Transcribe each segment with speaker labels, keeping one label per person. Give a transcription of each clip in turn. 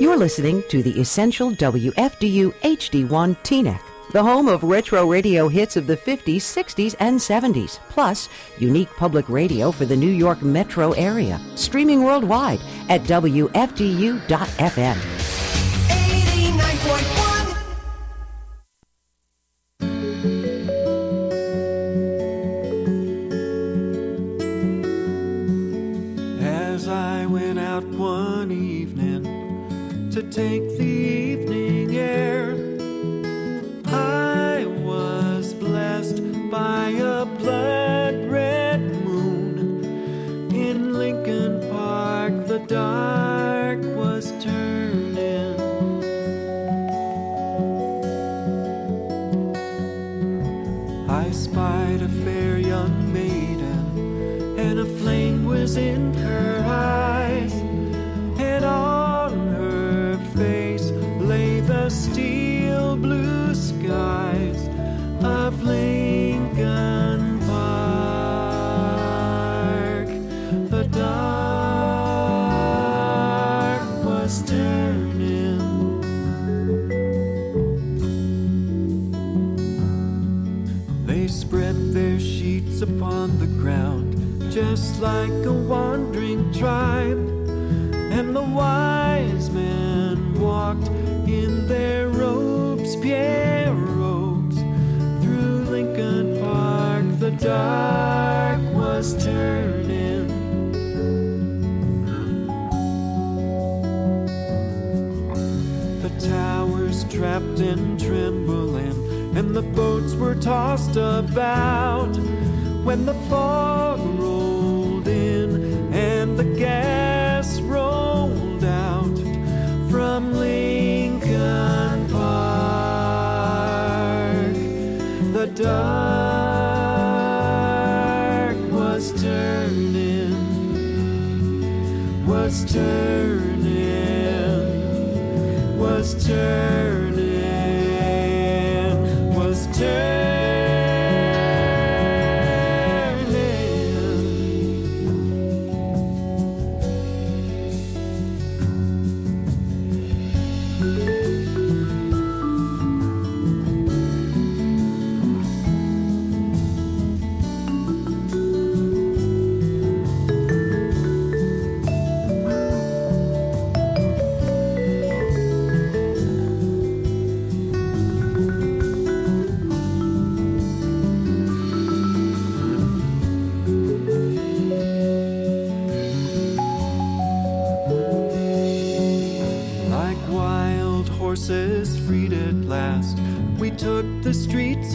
Speaker 1: You're listening to the Essential WFDU HD1 Teaneck, the home of retro radio hits of the 50s, 60s, and 70s, plus unique public radio for the New York metro area, streaming worldwide at WFDU.FM.
Speaker 2: They spread their sheets upon the ground, just like a wandering tribe, and the wise men walked in their robes, Pierre robes, through Lincoln Park. The dark was turning. The towers trapped and trembling, and the boats were tossed about when the fog rolled in and the gas rolled out from Lincoln Park. The dark was turning, was turning, was turning,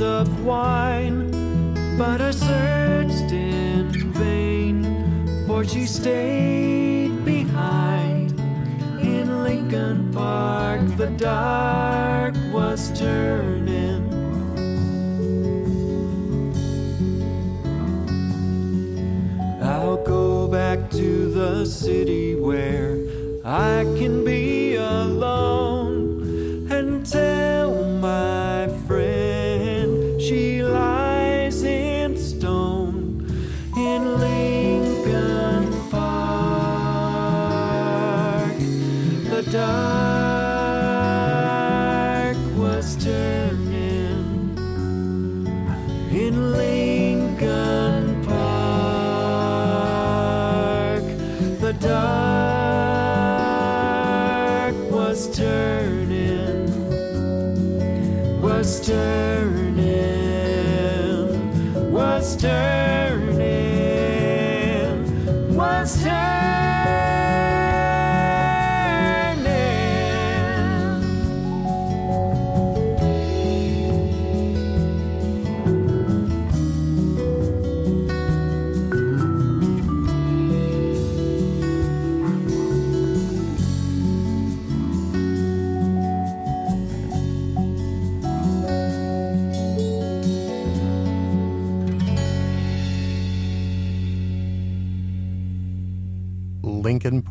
Speaker 2: of wine, but I searched in vain, for she stayed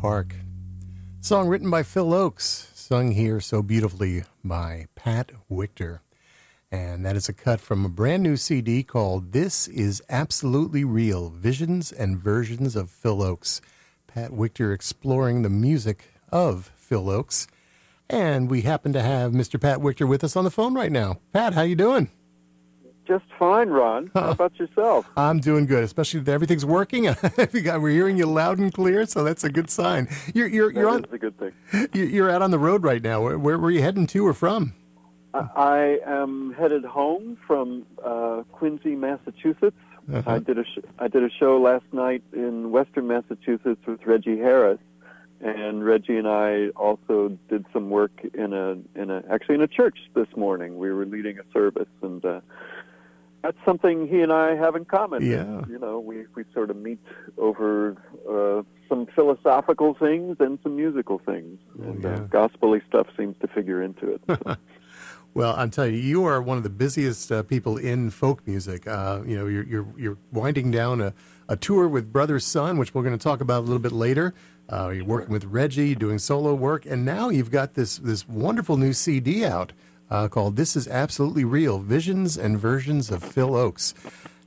Speaker 2: Park.
Speaker 3: Song written by Phil Ochs, sung here so beautifully by Pat Wictor. And that is a cut from a brand new CD called This Is Absolutely Real Visions and Versions of Phil Ochs. Pat Wictor exploring the music of Phil Ochs And we happen to have Mr. Pat Wictor with us on the phone right now. Pat, how you doing?
Speaker 4: Just fine, Ron. How about yourself?
Speaker 3: I'm doing good, especially that everything's working. We're hearing you loud and clear, so that's a good sign. You're you're you're
Speaker 4: on.
Speaker 3: a
Speaker 4: good thing.
Speaker 3: You're out on the road right now. Where, where, where are you heading to or from?
Speaker 4: I am headed home from uh, Quincy, Massachusetts. Uh-huh. I did a sh- I did a show last night in Western Massachusetts with Reggie Harris, and Reggie and I also did some work in a in a actually in a church this morning. We were leading a service, and uh, that's something he and I have in common.
Speaker 3: Yeah,
Speaker 4: you know, we we sort of meet over uh, some philosophical things and some musical things,
Speaker 3: oh,
Speaker 4: and
Speaker 3: yeah.
Speaker 4: uh, gospelly stuff seems to figure into it. So.
Speaker 3: Well, I'm telling you, you are one of the busiest uh, people in folk music. Uh, you know, you're, you're, you're winding down a, a tour with Brother Sun, which we're going to talk about a little bit later. Uh, you're working with Reggie, doing solo work, and now you've got this this wonderful new CD out uh, called "This Is Absolutely Real: Visions and Versions of Phil Ochs.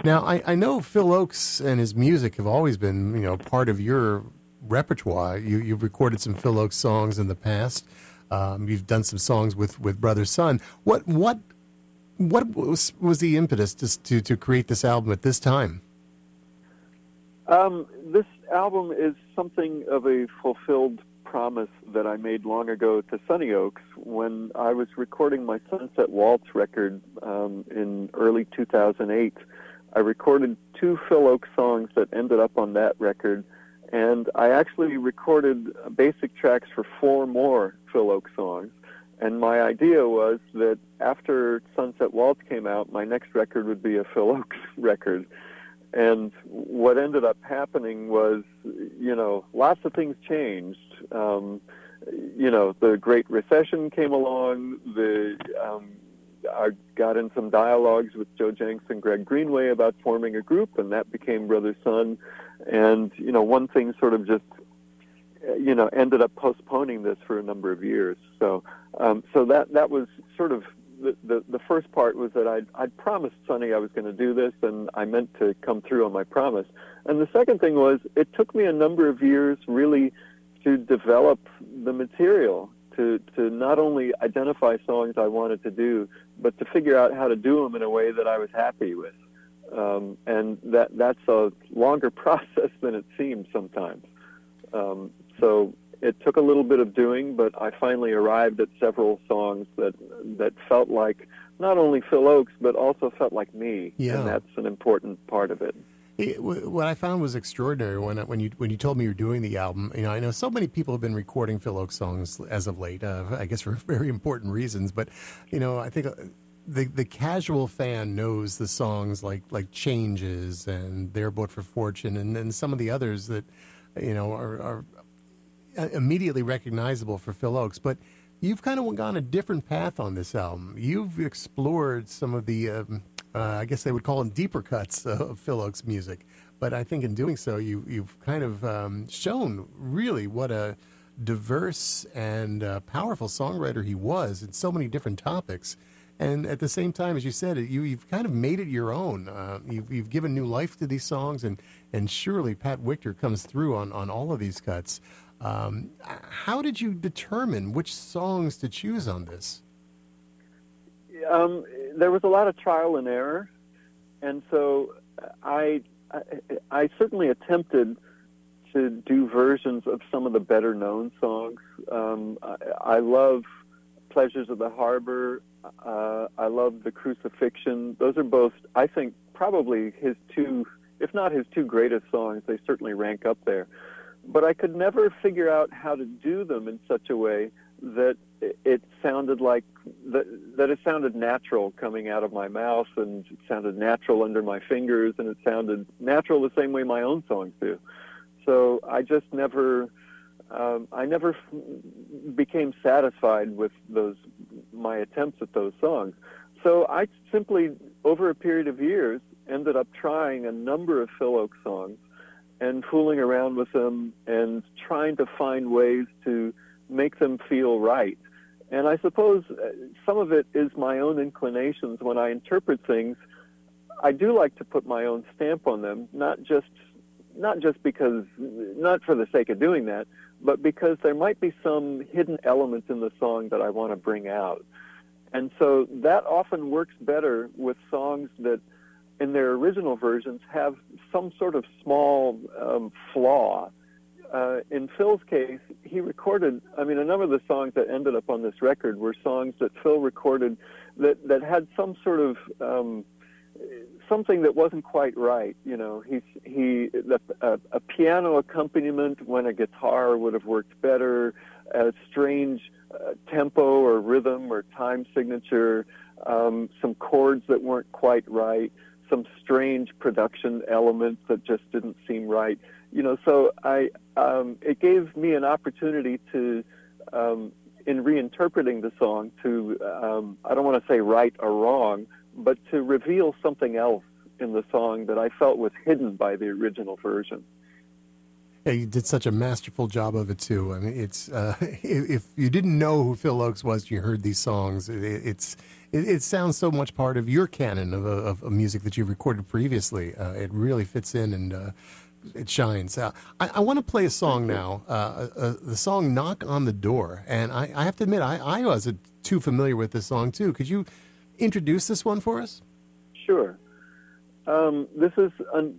Speaker 3: Now, I, I know Phil Ochs and his music have always been, you know, part of your repertoire. You, you've recorded some Phil Ochs songs in the past. Um, you've done some songs with, with Brother Sun. What what what was, was the impetus to, to, to create this album at this time?
Speaker 4: Um, this album is something of a fulfilled promise that I made long ago to Sonny Ochs when I was recording my Sunset Waltz record um, in early 2008. I recorded two Phil Ochs songs that ended up on that record and I actually recorded basic tracks for four more Phil Ochs songs. And my idea was that after Sunset Waltz came out, my next record would be a Phil Ochs record. And what ended up happening was, you know, lots of things changed. Um, you know, the Great Recession came along. The um, I got in some dialogues with Joe Jencks and Greg Greenway about forming a group, and that became Brother Sun and you know one thing sort of just you know ended up postponing this for a number of years so um, so that that was sort of the, the first part was that I'd I'd promised Sonny I was going to do this and I meant to come through on my promise and the second thing was it took me a number of years really to develop the material to to not only identify songs I wanted to do but to figure out how to do them in a way that I was happy with um, and that that's a longer process than it seems sometimes. Um, so it took a little bit of doing, but I finally arrived at several songs that that felt like not only Phil Ochs, but also felt like me,
Speaker 3: yeah.
Speaker 4: and that's an important part of it.
Speaker 3: it. What I found was extraordinary when when you when you told me you were doing the album. You know, I know so many people have been recording Phil Ochs songs as of late. Uh, I guess for very important reasons, but you know, I think uh, the the casual fan knows the songs like like Changes and There But for Fortune and then some of the others that you know are, are immediately recognizable for Phil Ochs. But you've kind of gone a different path on this album. You've explored some of the um, uh, I guess they would call them deeper cuts of Phil Ochs music. But I think in doing so, you you've kind of um, shown really what a diverse and uh, powerful songwriter he was in so many different topics and at the same time, as you said, you, you've kind of made it your own. Uh, you've, you've given new life to these songs, and, and surely Pat Wictor comes through on, on all of these cuts. Um, how did you determine which songs to choose on this?
Speaker 4: Um, there was a lot of trial and error, and so I, I, I certainly attempted to do versions of some of the better known songs. Um, I, I love Pleasures of the Harbor uh, I love the Crucifixion. Those are both, I think, probably his two, if not his two greatest songs. They certainly rank up there. But I could never figure out how to do them in such a way that it sounded like that, that it sounded natural coming out of my mouth and it sounded natural under my fingers and it sounded natural the same way my own songs do. So I just never um, I never became satisfied with those my attempts at those songs. So I simply, over a period of years, ended up trying a number of Phil Ochs songs and fooling around with them and trying to find ways to make them feel right. And I suppose uh, some of it is my own inclinations when I interpret things. I do like to put my own stamp on them, not just not just because not for the sake of doing that, but because there might be some hidden elements in the song that I want to bring out. And so that often works better with songs that, in their original versions, have some sort of small um, flaw. Uh, in Phil's case, he recorded, I mean, a number of the songs that ended up on this record were songs that Phil recorded that, that had some sort of um, something that wasn't quite right. You know, he's he the, a, a piano accompaniment when a guitar would have worked better, a strange uh, tempo or rhythm or time signature, um, some chords that weren't quite right, some strange production elements that just didn't seem right. You know, so I um, it gave me an opportunity to. Um, in reinterpreting the song, to um, I don't want to say right or wrong, but to reveal something else in the song that I felt was hidden by the original version.
Speaker 3: Yeah, you did such a masterful job of it too. I mean, it's uh, if you didn't know who Phil Ochs was, you heard these songs. It's it, it, sounds so much part of your canon of, of, of music that you've recorded previously. Uh, it really fits in and uh, it shines. Uh, I, I want to play a song now, uh, uh, the song "Knock on the Door," and I, I have to admit, I, I wasn't too familiar with this song too. Could you introduce this one for us?
Speaker 4: Sure. Um, this is un-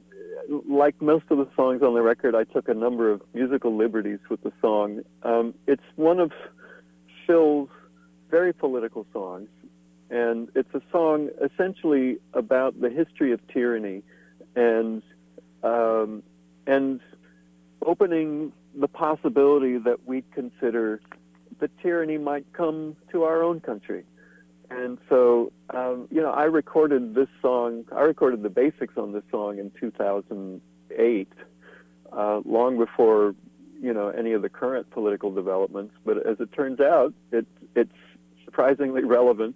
Speaker 4: like most of the songs on the record. I took a number of musical liberties with the song. Um, it's one of Phil's very political songs, and it's a song essentially about the history of tyranny and um, and opening the possibility that we consider that tyranny might come to our own country. And so, um, you know, I recorded this song, I recorded the basics on this song in 2008, uh, long before, you know, any of the current political developments. But as it turns out, it, it's surprisingly relevant.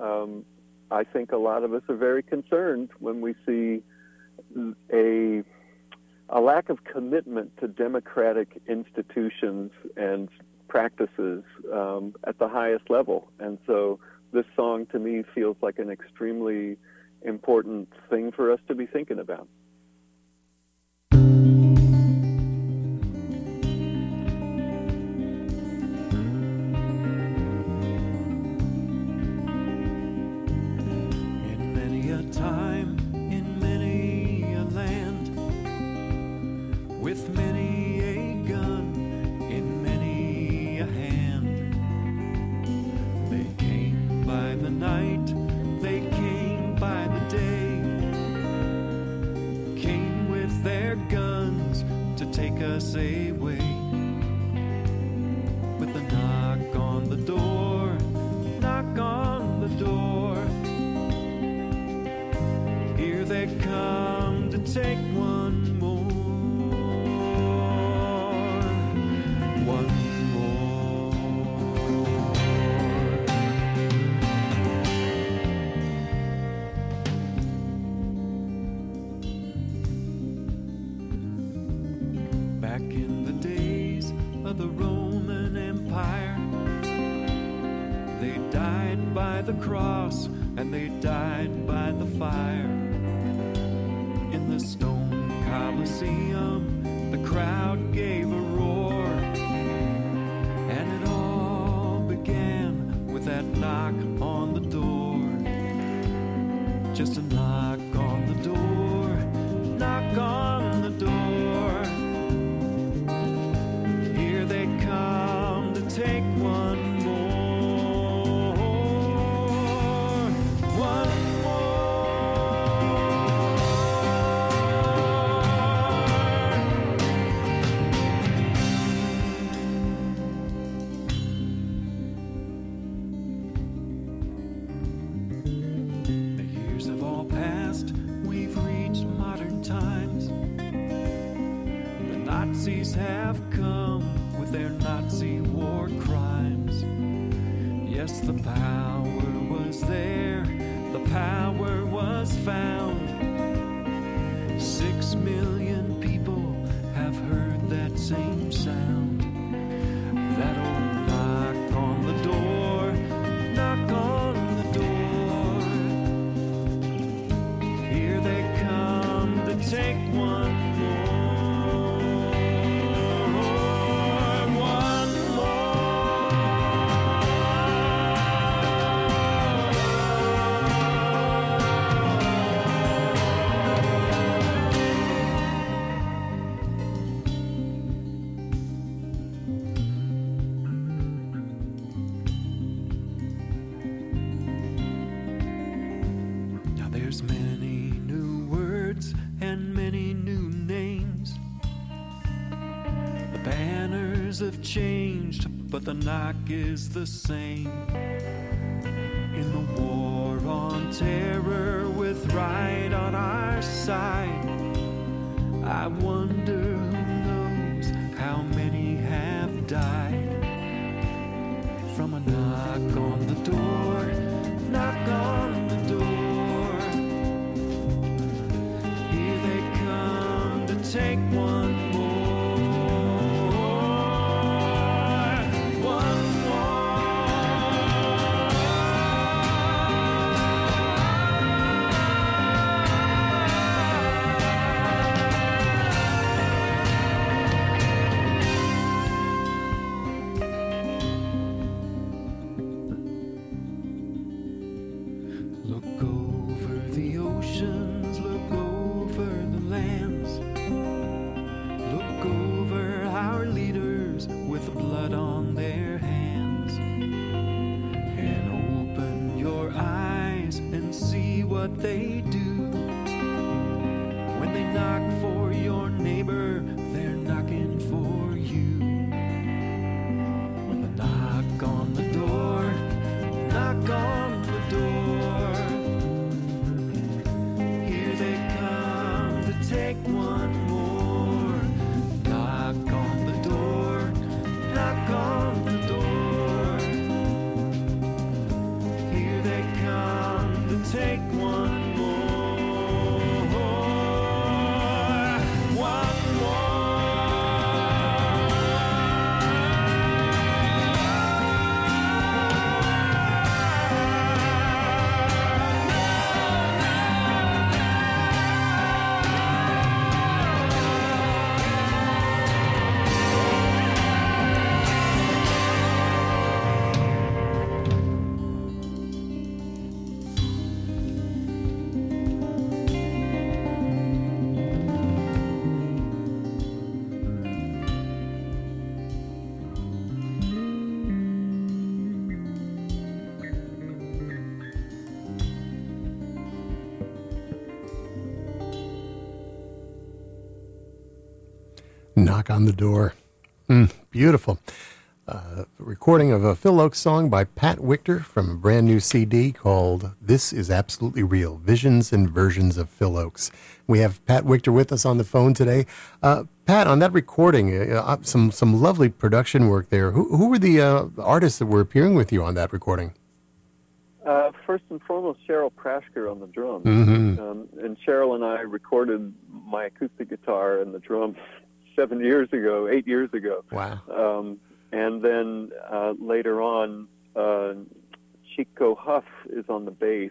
Speaker 4: Um, I think a lot of us are very concerned when we see a, a lack of commitment to democratic institutions and practices um, at the highest level. And so, this song to me feels like an extremely important thing for us to be thinking about.
Speaker 2: There's many new words and many new names. The banners have changed, but the knock is the same. In the war on terror, with right on our side, I wonder. Knock on the Door.
Speaker 3: Mm, beautiful. Uh, recording of a Phil Ochs song by Pat Wictor from a brand new CD called This Is Absolutely Real Visions and Versions of Phil Ochs. We have Pat Wictor with us on the phone today. Uh, Pat, on that recording, uh, uh, some, some lovely production work there. Who, who were the uh, artists that were appearing with you on that recording?
Speaker 4: Uh, first and foremost, Cheryl Prashker on the drums.
Speaker 3: Mhm.
Speaker 4: Um, and Cheryl and I recorded my acoustic guitar and the drums seven years ago, eight years ago.
Speaker 3: Wow.
Speaker 4: Um, and then uh, later on, uh, Chico Huff is on the bass,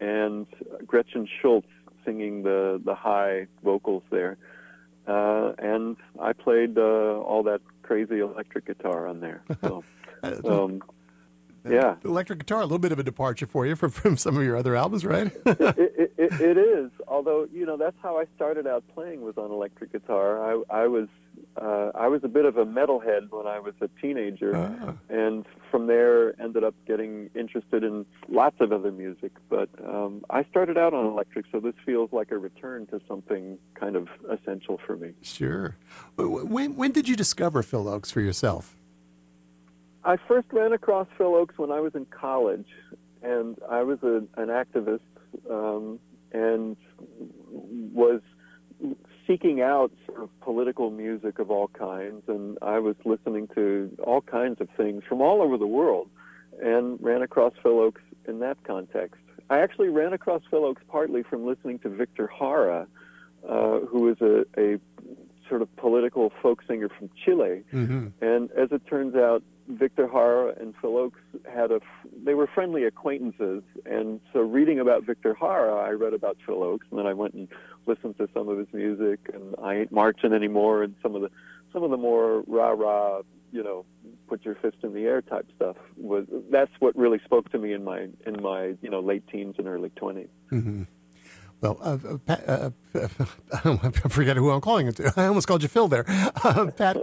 Speaker 4: and Gretchen Schultz singing the, the high vocals there. Uh, and I played uh, all that crazy electric guitar on there. So, um, yeah.
Speaker 3: Electric guitar, a little bit of a departure for you from, from some of your other albums, right?
Speaker 4: it, it, it, is. Although you know, that's how I started out playing was on electric guitar. I, I was uh, I was a bit of a metalhead when I was a teenager,
Speaker 3: Ah.
Speaker 4: and from there ended up getting interested in lots of other music. But um, I started out on electric, so this feels like a return to something kind of essential for me.
Speaker 3: Sure. When, when did you discover Phil Ochs for yourself?
Speaker 4: I first ran across Phil Ochs when I was in college, and I was a, an activist um, and was seeking out sort of political music of all kinds, and I was listening to all kinds of things from all over the world, and ran across Phil Ochs in that context. I actually ran across Phil Ochs partly from listening to Victor Jara, uh, who is a, a sort of political folk singer from Chile.
Speaker 3: Mm-hmm.
Speaker 4: And as it turns out, Victor Jara and Phil Ochs had a, they were friendly acquaintances. And so reading about Victor Jara, I read about Phil Ochs, and then I went and listened to some of his music, and I ain't marching anymore, and some of the, some of the more rah rah, you know, put your fist in the air type stuff was. That's what really spoke to me in my, in my, you know, late teens and early twenties.
Speaker 3: Mm-hmm. Well, uh, uh Pat, uh, uh I forget who I'm calling it to. I almost called you Phil there. Uh, Pat,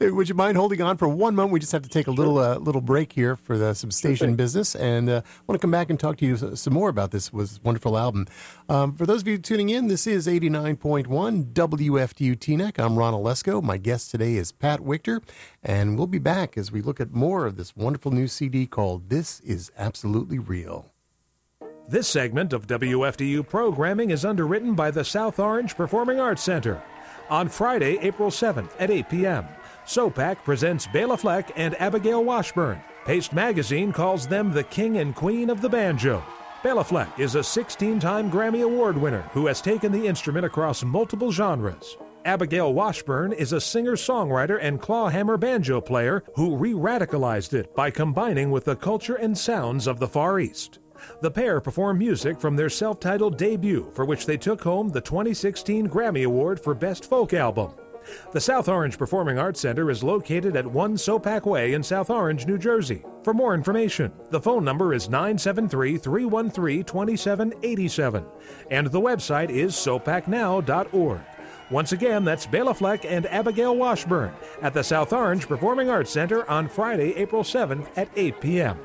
Speaker 3: would you mind holding on for one moment? We just have to take a little uh, little break here for the, some station business, and I want to come back and talk to you some more about this was wonderful album. Um, for those of you tuning in, this is 89.1 WFDU Teaneck. I'm Ron Olesko. My guest today is Pat Wictor, and we'll be back as we look at more of this wonderful new CD called "This Is Absolutely Real."
Speaker 5: This segment of WFDU programming is underwritten by the South Orange Performing Arts Center. On Friday, April 7th at 8 p.m., SOPAC presents Bela Fleck and Abigail Washburn. Paste Magazine calls them the king and queen of the banjo. Bela Fleck is a 16 time Grammy Award winner who has taken the instrument across multiple genres. Abigail Washburn is a singer songwriter and clawhammer banjo player who re radicalized it by combining with the culture and sounds of the Far East. The pair performed music from their self titled debut, for which they took home the 2016 Grammy Award for Best Folk Album. The South Orange Performing Arts Center is located at 1 SOPAC Way in South Orange, New Jersey. For more information, the phone number is 973 313 2787, and the website is sopacnow.org. Once again, that's Bela Fleck and Abigail Washburn at the South Orange Performing Arts Center on Friday, April 7th at 8 p.m.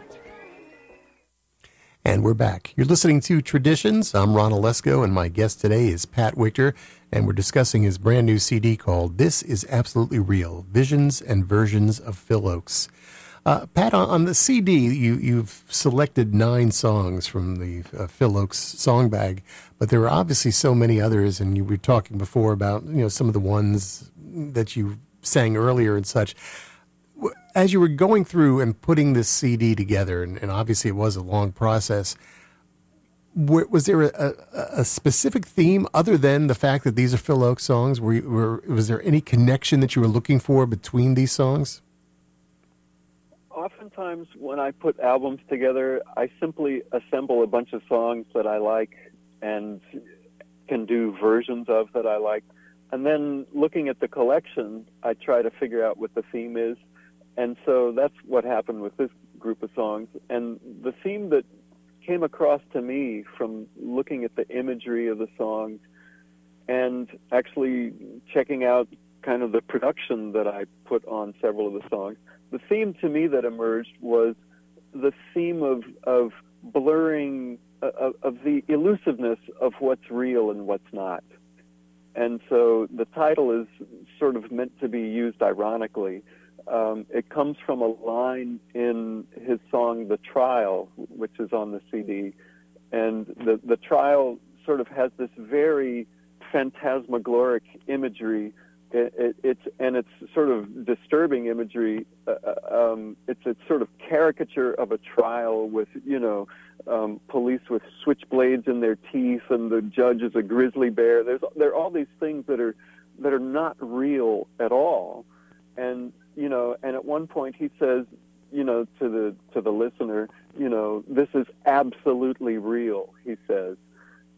Speaker 3: And we're back. You're listening to Traditions. I'm Ron Olesko, and my guest today is Pat Wictor, and we're discussing his brand new CD called This Is Absolutely Real Visions and Versions of Phil Ochs. Uh, Pat, on, the CD, you, you've selected nine songs from the uh, Phil Ochs song bag, but there are obviously so many others, and you were talking before about you know some of the ones that you sang earlier and such as you were going through and putting this CD together, and, and obviously it was a long process, was there a, a, specific theme other than the fact that these are Phil Ochs songs? Were, you, were, was there any connection that you were looking for between these songs?
Speaker 4: Oftentimes, when I put albums together, I simply assemble a bunch of songs that I like and can do versions of that I like. And then looking at the collection, I try to figure out what the theme is and so that's what happened with this group of songs. And the theme that came across to me from looking at the imagery of the songs and actually checking out kind of the production that I put on several of the songs, the theme to me that emerged was the theme of, of blurring, uh, of, of the elusiveness of what's real and what's not. And so the title is sort of meant to be used ironically um, it comes from a line in his song "The Trial," which is on the CD, and the the trial sort of has this very phantasmagoric imagery. It, it, it's and it's sort of disturbing imagery. Uh, uh, um, it's a sort of caricature of a trial with you know um, police with switchblades in their teeth, and the judge is a grizzly bear. There's there are all these things that are that are not real at all, and you know, and at one point he says, you know, to the to the listener, you know, this is absolutely real, he says.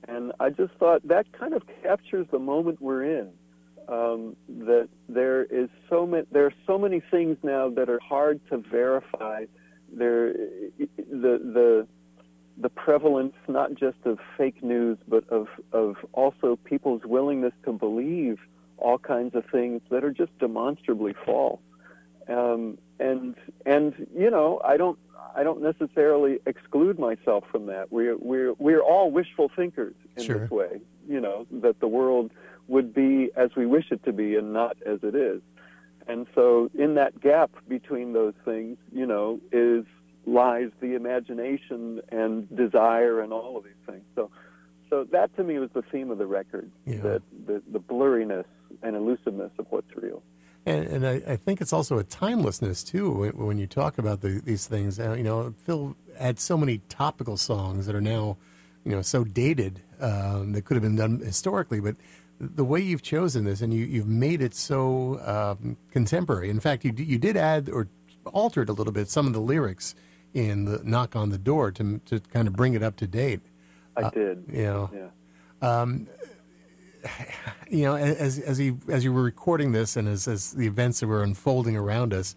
Speaker 4: And I just thought that kind of captures the moment we're in. Um, that there is so many there are so many things now that are hard to verify. There the the the prevalence not just of fake news but of of also people's willingness to believe all kinds of things that are just demonstrably false. Um, and and you know, I don't I don't necessarily exclude myself from that. We're we're we're all wishful thinkers in
Speaker 3: sure.
Speaker 4: this way. You know that the world would be as we wish it to be and not as it is. And so, in that gap between those things, you know, is lies the imagination and desire and all of these things. So, so that to me was the theme of the record:
Speaker 3: yeah.
Speaker 4: that the, the blurriness and elusiveness of what's real.
Speaker 3: And, and I, I, think it's also a timelessness too when, when you talk about the, these things. Uh, you know, Phil had so many topical songs that are now, you know, so dated um, that could have been done historically. But the way you've chosen this and you, you've made it so um, contemporary. In fact, you you did add or altered a little bit some of the lyrics in the "Knock on the Door" to to kind of bring it up to date.
Speaker 4: I uh, did.
Speaker 3: You know,
Speaker 4: yeah. Um,
Speaker 3: you know, as as you as you were recording this, and as as the events that were unfolding around us,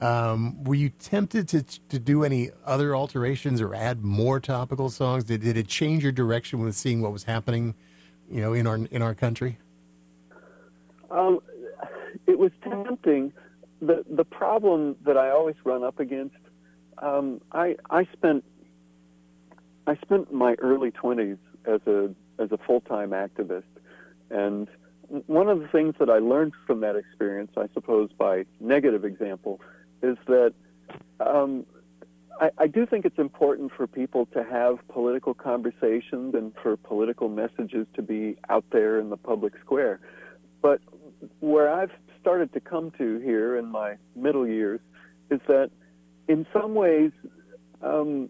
Speaker 3: Um, were you tempted to to do any other alterations or add more topical songs? Did, did it change your direction with seeing what was happening, you know, in our in our country?
Speaker 4: Um, it was tempting. the The problem that I always run up against, um, I I spent I spent my early twenties as a as a full time activist, and one of the things that I learned from that experience, I suppose by negative example, is that um, I, I, do think it's important for people to have political conversations and for political messages to be out there in the public square. But where I've started to come to here in my middle years is that in some ways, um,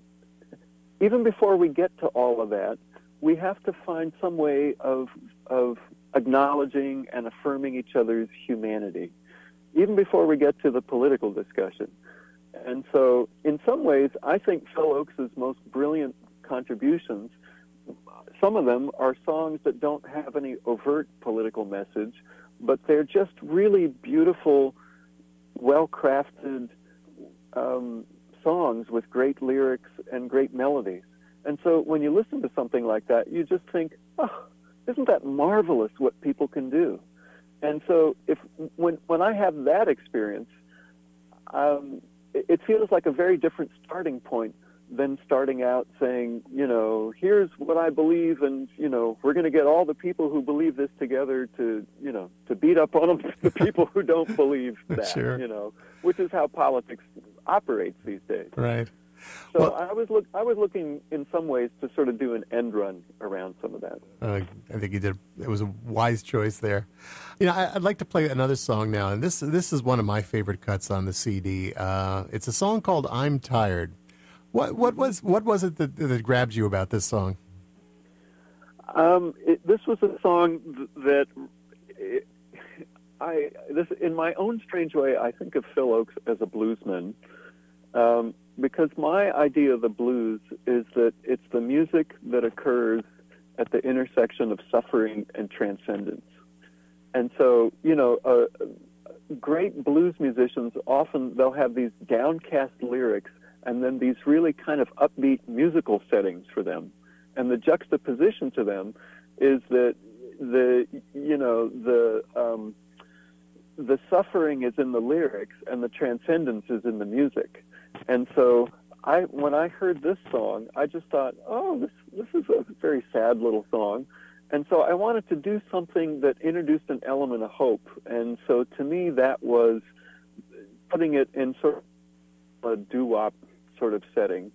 Speaker 4: even before we get to all of that, we have to find some way of, of acknowledging and affirming each other's humanity even before we get to the political discussion. And so, in some ways, I think Phil Ochs's most brilliant contributions, some of them are songs that don't have any overt political message, but they're just really beautiful, well crafted um, songs with great lyrics and great melodies. And so, when you listen to something like that, you just think, oh, isn't that marvelous what people can do? And so, if when when I have that experience, um, it, it feels like a very different starting point than starting out saying, you know, here's what I believe, and you know, we're going to get all the people who believe this together to, you know, to beat up on the people who don't believe that,
Speaker 3: sure.
Speaker 4: you know, which is how politics operates these days.
Speaker 3: Right.
Speaker 4: So well, I was look I was looking in some ways to sort of do an end run around some of that.
Speaker 3: Uh, I think you did. It was a wise choice there. You know, I, would like to play another song now, and this this is one of my favorite cuts on the CD. Uh, it's a song called "I'm Tired." What what was what was it that, that grabbed you about this song?
Speaker 4: Um, it, this was a song that it, I this in my own strange way I think of Phil Ochs as a bluesman. Um, because my idea of the blues is that it's the music that occurs at the intersection of suffering and transcendence. And so, you know, uh, great blues musicians often they'll have these downcast lyrics and then these really kind of upbeat musical settings for them. And the juxtaposition to them is that the you know the um, the suffering is in the lyrics and the transcendence is in the music. And so I when I heard this song, I just thought, oh, this this is a very sad little song. And so I wanted to do something that introduced an element of hope. And so to me, that was putting it in sort of a doo-wop sort of setting.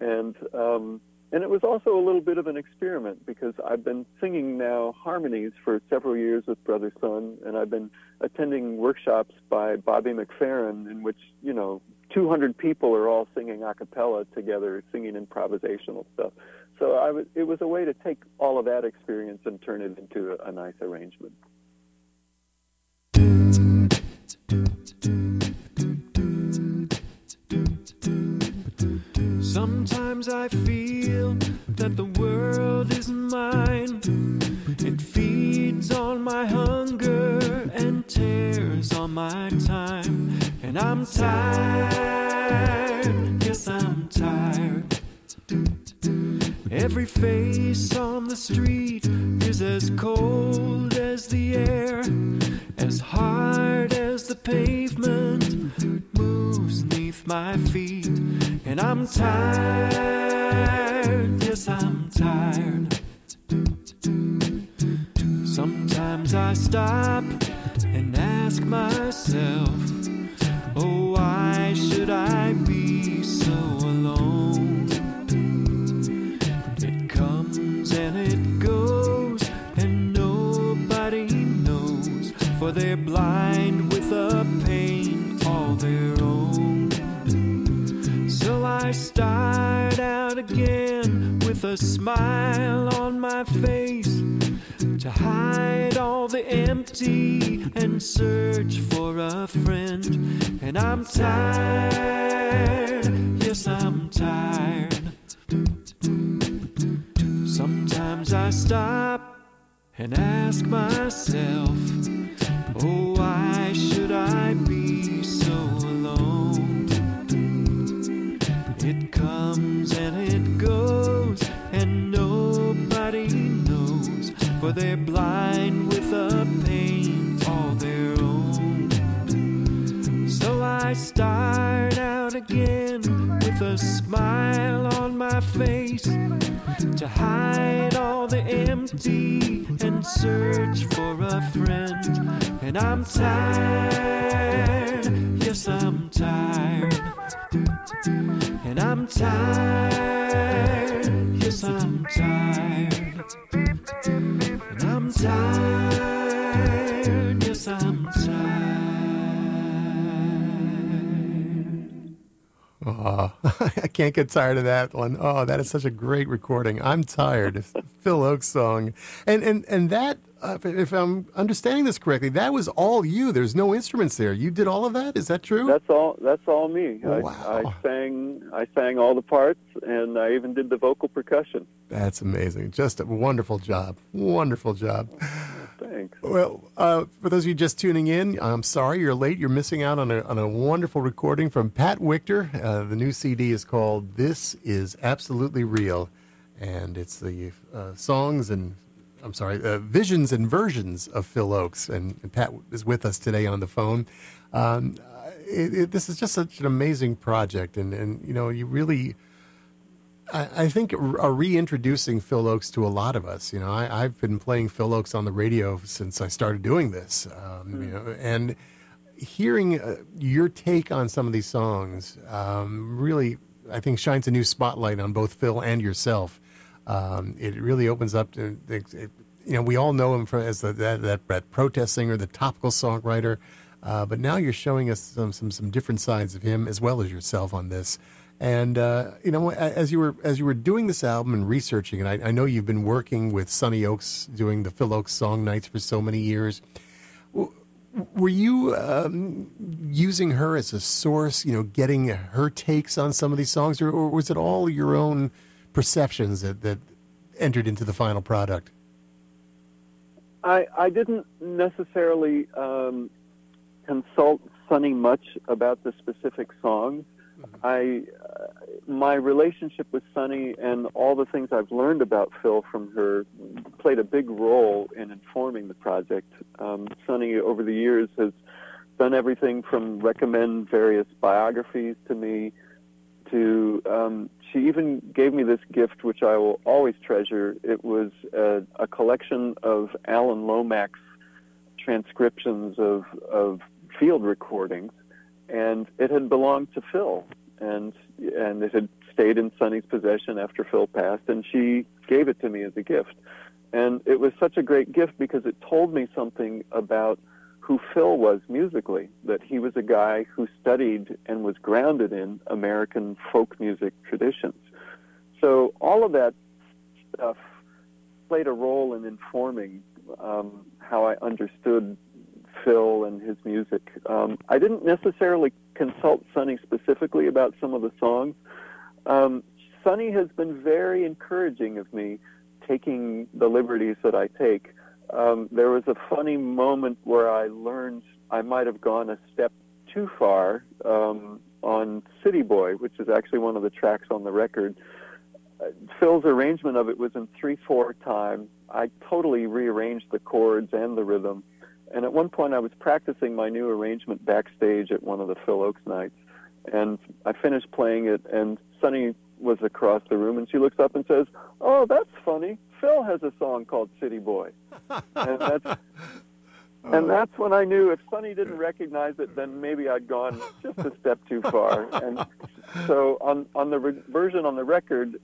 Speaker 4: And um, and it was also a little bit of an experiment because I've been singing now harmonies for several years with Brother Sun, and I've been attending workshops by Bobby McFerrin in which, you know, 200 people are all singing a cappella together, singing improvisational stuff. So I was, it was a way to take all of that experience and turn it into a, a nice arrangement.
Speaker 2: Sometimes I feel that the world is mine. It feeds on my hunger and tears on my time. And I'm tired, yes, I'm tired. Every face on the street is as cold as the air, as hard as the pavement moves neath my feet. And I'm tired, yes, I'm tired. Sometimes I stop and ask myself, oh, why should I be smile on my face to hide all the empty and search for a friend. And I'm tired, I'm tired. Oh, I
Speaker 3: can't get tired of that one. Oh, that is such a great recording. I'm tired. Phil Ochs song, and and and that, if- if I'm understanding this correctly, that was all you. There's no instruments there. You did all of that. Is that true?
Speaker 4: That's all. That's all me. I,
Speaker 3: Wow.
Speaker 4: I sang. I sang all the parts, and I even did the vocal percussion.
Speaker 3: That's amazing. Just a wonderful job. Wonderful job.
Speaker 4: Thanks.
Speaker 3: Well, uh, for those of you just tuning in, I'm sorry you're late. You're missing out on a, on a wonderful recording from Pat Wictor. Uh, the new CD is called This Is Absolutely Real. And it's the uh, songs and, I'm sorry, uh, visions and versions of Phil Ochs. And, and Pat is with us today on the phone. Um, it, it, this is just such an amazing project. And, and you know, you really. I, I think are reintroducing Phil Ochs to a lot of us. You know, I, I've been playing Phil Ochs on the radio since I started doing this. Um, You know, and hearing uh, your take on some of these songs um, really, I think, shines a new spotlight on both Phil and yourself. Um, it really opens up to, it, it- you know, we all know him for, as the, that, that that protest singer, the topical songwriter. Uh, but now you're showing us some, some some different sides of him as well as yourself on this. And uh, you know, as you were as you were doing this album and researching it, I, I know you've been working with Sonny Ochs doing the Phil Ochs song nights for so many years. Were you um, using her as a source? You know, getting her takes on some of these songs, or, or was it all your own perceptions that, that entered into the final product?
Speaker 4: I, I didn't necessarily um, consult Sonny much about the specific songs. I, uh, my relationship with Sonny and all the things I've learned about Phil from her played a big role in informing the project. Um, Sonny, over the years, has done everything from recommend various biographies to me to um, she even gave me this gift which I will always treasure. It was a, a collection of Alan Lomax transcriptions of of field recordings, and it had belonged to Phil, and and it had stayed in Sonny's possession after Phil passed, and she gave it to me as a gift, and it was such a great gift because it told me something about who Phil was musically, that he was a guy who studied and was grounded in American folk music traditions. So all of that stuff played a role in informing um, how I understood Phil and his music. Um, I didn't necessarily consult Sonny specifically about some of the songs. Um, Sonny has been very encouraging of me taking the liberties that I take. Um, there was a funny moment where I learned I might have gone a step too far um, on City Boy, which is actually one of the tracks on the record. Uh, Phil's arrangement of it was in 3 4 time. I totally rearranged the chords and the rhythm. And at one point, I was practicing my new arrangement backstage at one of the Phil Ochs nights. And I finished playing it, and Sonny was across the room, and she looks up and says, Oh, that's funny. Phil has a song called City Boy. and that's oh. and that's when I knew if Sonny didn't recognize it, then maybe I'd gone just a step too far. And so on on the re- version on the record,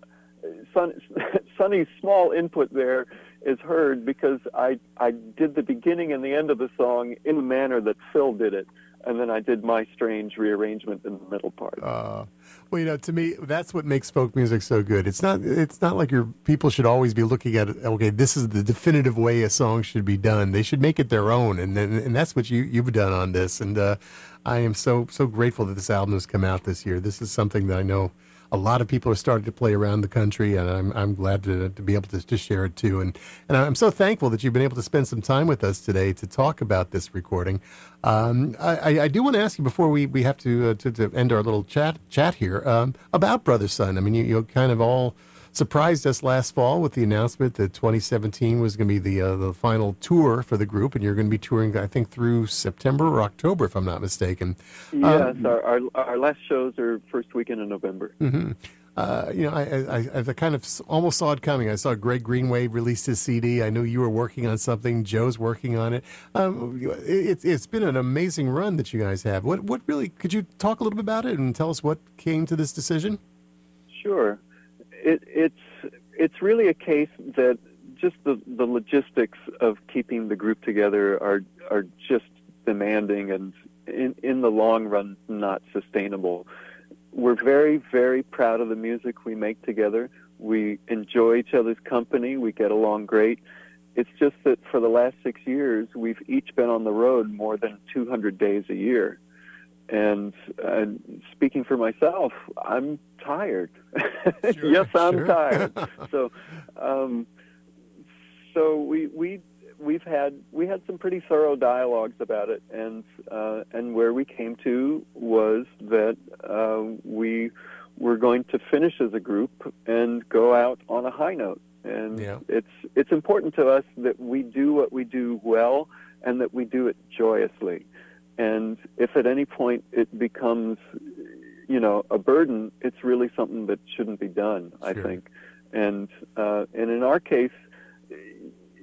Speaker 4: Son, Sonny's small input there is heard because I I did the beginning and the end of the song in the manner that Phil did it, and then I did my strange rearrangement in the middle part.
Speaker 3: Uh, well, you know, to me, that's what makes folk music so good. It's not. It's not like your people should always be looking at it. Okay, this is the definitive way a song should be done. They should make it their own, and and, and that's what you you've done on this. And uh, I am so so grateful that this album has come out this year. This is something that I know a lot of people are starting to play around the country, and I'm I'm glad to, to be able to, to share it too. And and I'm so thankful that you've been able to spend some time with us today to talk about this recording. Um, I, I- do want to ask you before we, we have to, uh, to to end our little chat chat here um, about Brother Sun. I mean, you, you kind of all surprised us last fall with the announcement that 2017 was going to be the uh, the final tour for the group, and you're going to be touring, I think, through September or October, if I'm not mistaken.
Speaker 4: Yes, um, our, our, our last shows are first weekend in November.
Speaker 3: Mm-hmm. Uh, you know, I, I, I, kind of almost saw it coming. I saw Greg Greenway released his CD. I knew you were working on something. Joe's working on it. Um, it. It's been an amazing run that you guys have. What what really? Could you talk a little bit about it and tell us what came to this decision?
Speaker 4: Sure. It, it's it's really a case that just the the logistics of keeping the group together are are just demanding and in in the long run not sustainable we're very, very proud of the music we make together. We enjoy each other's company. We get along great. It's just that for the last six years, we've each been on the road more than 200 days a year. And uh, speaking for myself, I'm tired. Sure, yes, I'm sure. tired. so, um, so we we we've had we had some pretty thorough dialogues about it, and uh, and where we came to was that uh, we were going to finish as a group and go out on a high note. And yeah. it's it's important to us that we do what we do well and that we do it joyously. And if at any point it becomes, you know, a burden, it's really something that shouldn't be done. Sure. I think. And uh, and in our case,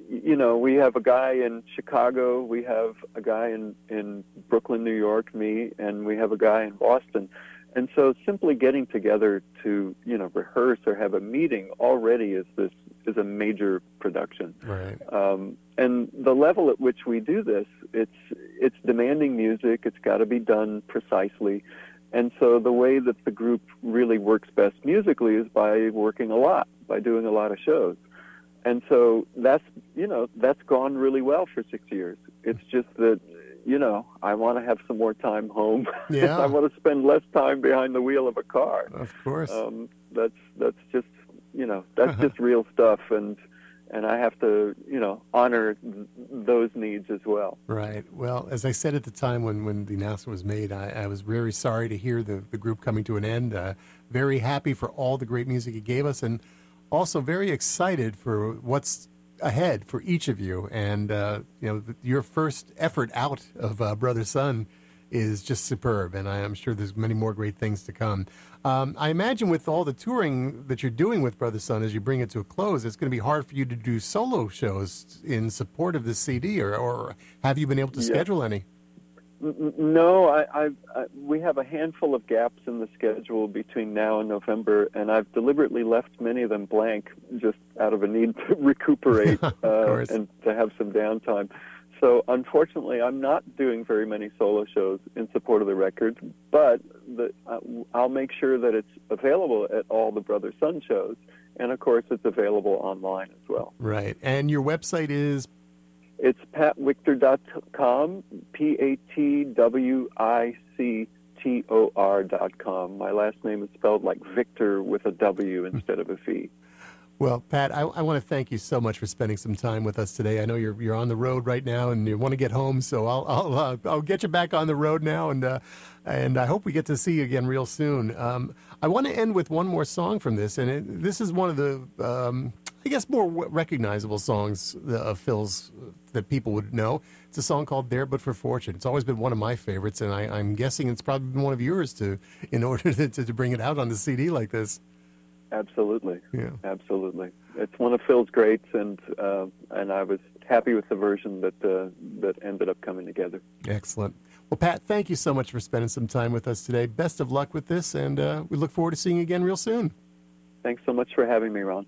Speaker 4: you know, we have a guy in Chicago, we have a guy in, in Brooklyn, New York, me, and we have a guy in Boston. And so simply getting together to, you know, rehearse or have a meeting already is this is a major production.
Speaker 3: Right.
Speaker 4: Um, and the level at which we do this, it's it's demanding music, it's got to be done precisely. And so the way that the group really works best musically is by working a lot, by doing a lot of shows and so that's you know that's gone really well for six years. It's just that you know I want to have some more time home.
Speaker 3: Yeah.
Speaker 4: I want to spend less time behind the wheel of a car.
Speaker 3: Of course.
Speaker 4: Um, that's that's just you know that's just real stuff, and and I have to you know honor th- those needs as well.
Speaker 3: Right. Well, as I said at the time when when the announcement was made, I, I was very sorry to hear the the group coming to an end. Uh, very happy for all the great music he gave us and also very excited for what's ahead for each of you. And, uh, you know, your first effort out of uh, Brother Sun is just superb. And I am sure there's many more great things to come. Um, I imagine with all the touring that you're doing with Brother Sun as you bring it to a close, it's going to be hard for you to do solo shows in support of the CD, or, or have you been able to yeah. schedule any?
Speaker 4: No, I, I, I, we have a handful of gaps in the schedule between now and November, and I've deliberately left many of them blank just out of a need to recuperate uh, and to have some downtime. So, unfortunately, I'm not doing very many solo shows in support of the record, but the, uh, I'll make sure that it's available at all the Brother Sun shows, and of course, it's available online as well.
Speaker 3: Right, and your website is
Speaker 4: it's patwictor.com, P A T W I C T O R.com. My last name is spelled like Victor with a W instead of a V.
Speaker 3: Well, Pat, I, I, want to thank you so much for spending some time with us today. I know you're you're on the road right now and you want to get home, so I'll I'll, uh, I'll get you back on the road now, and uh, and I hope we get to see you again real soon. Um, I want to end with one more song from this, and it, this is one of the um, I guess more recognizable songs of Phil's that people would know. It's a song called "There But for Fortune." It's always been one of my favorites, and I, am guessing it's probably been one of yours too, in order to, to, bring it out on the CD like this.
Speaker 4: Absolutely.
Speaker 3: Yeah.
Speaker 4: Absolutely. It's one of Phil's greats, and uh, and I was happy with the version that uh, that ended up coming together.
Speaker 3: Excellent. Well, Pat, thank you so much for spending some time with us today. Best of luck with this, and uh, we look forward to seeing you again real soon.
Speaker 4: Thanks so much for having me, Ron.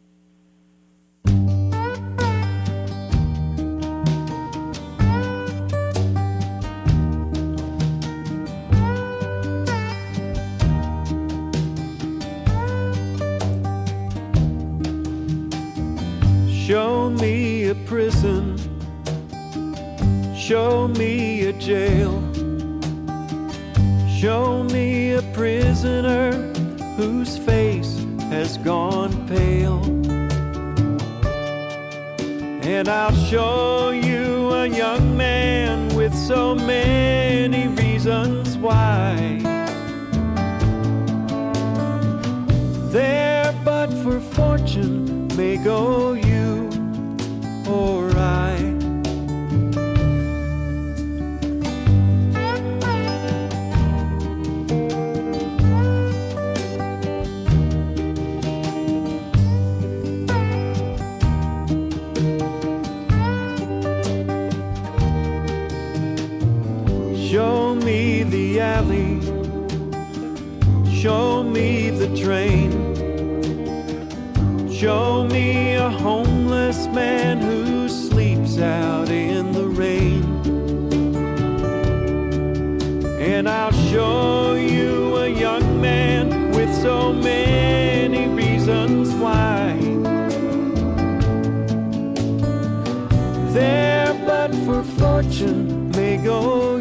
Speaker 2: Show me a jail, show me a prisoner whose face has gone pale. And I'll show you a young man with so many reasons why. There but for fortune may go you or Show me the alley. Show me the train. Show me a homeless man who sleeps out in the rain. And I'll show you a young man with so many reasons why. There, but for fortune, may go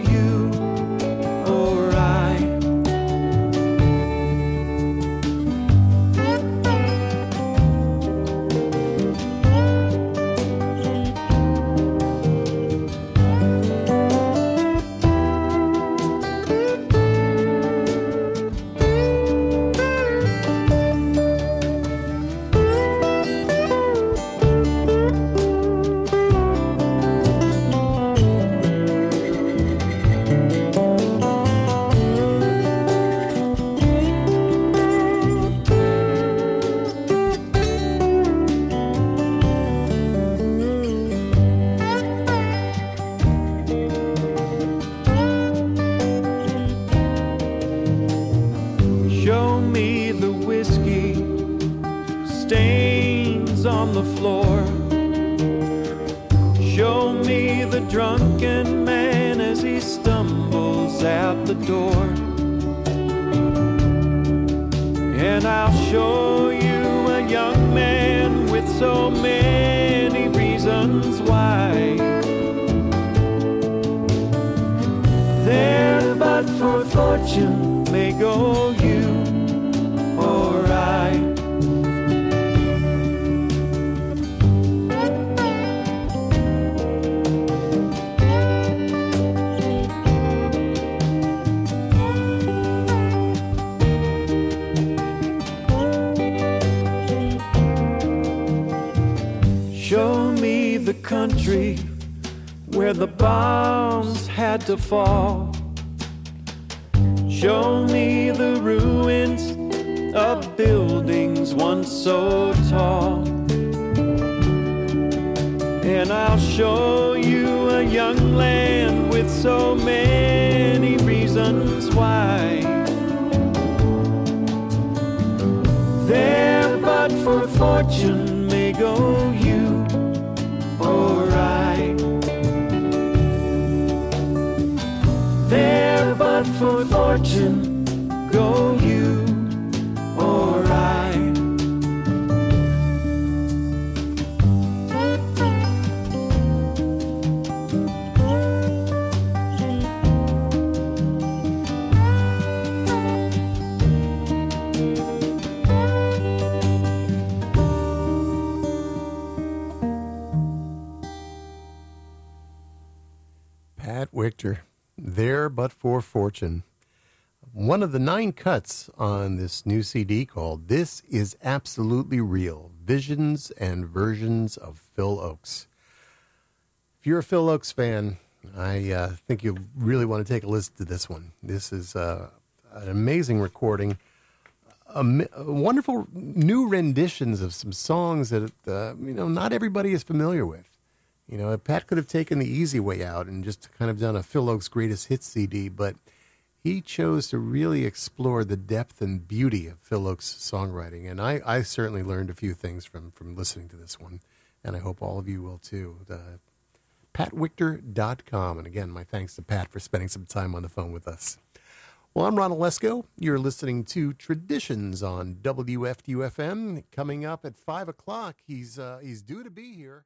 Speaker 2: on the floor. Show me the drunken man as he stumbles out the door. And I'll show you a young man with so many reasons why. There, but for fortune, may go country where the bombs had to fall. Show me the ruins of buildings once so tall. And I'll show you a young land with so many reasons why. There, but for fortune, may go but for fortune, go you or I.
Speaker 3: Pat Wictor, But For Fortune. One of the nine cuts on this new CD called This Is Absolutely Real Visions and Versions of Phil Ochs. If you're a Phil Ochs fan, I uh, think you really want to take a listen to this one. This is uh, an amazing recording. A, a wonderful new renditions of some songs that uh, you know not everybody is familiar with. You know, Pat could have taken the easy way out and just kind of done a Phil Ochs greatest hits CD, but he chose to really explore the depth and beauty of Phil Ochs' songwriting. And I, I certainly learned a few things from, from listening to this one, and I hope all of you will too. The, PatWictor.com. And again, my thanks to Pat for spending some time on the phone with us. Well, I'm Ron Olesko. You're listening to Traditions on WFDUFM. Coming up at 5 o'clock, he's, uh, he's due to be here.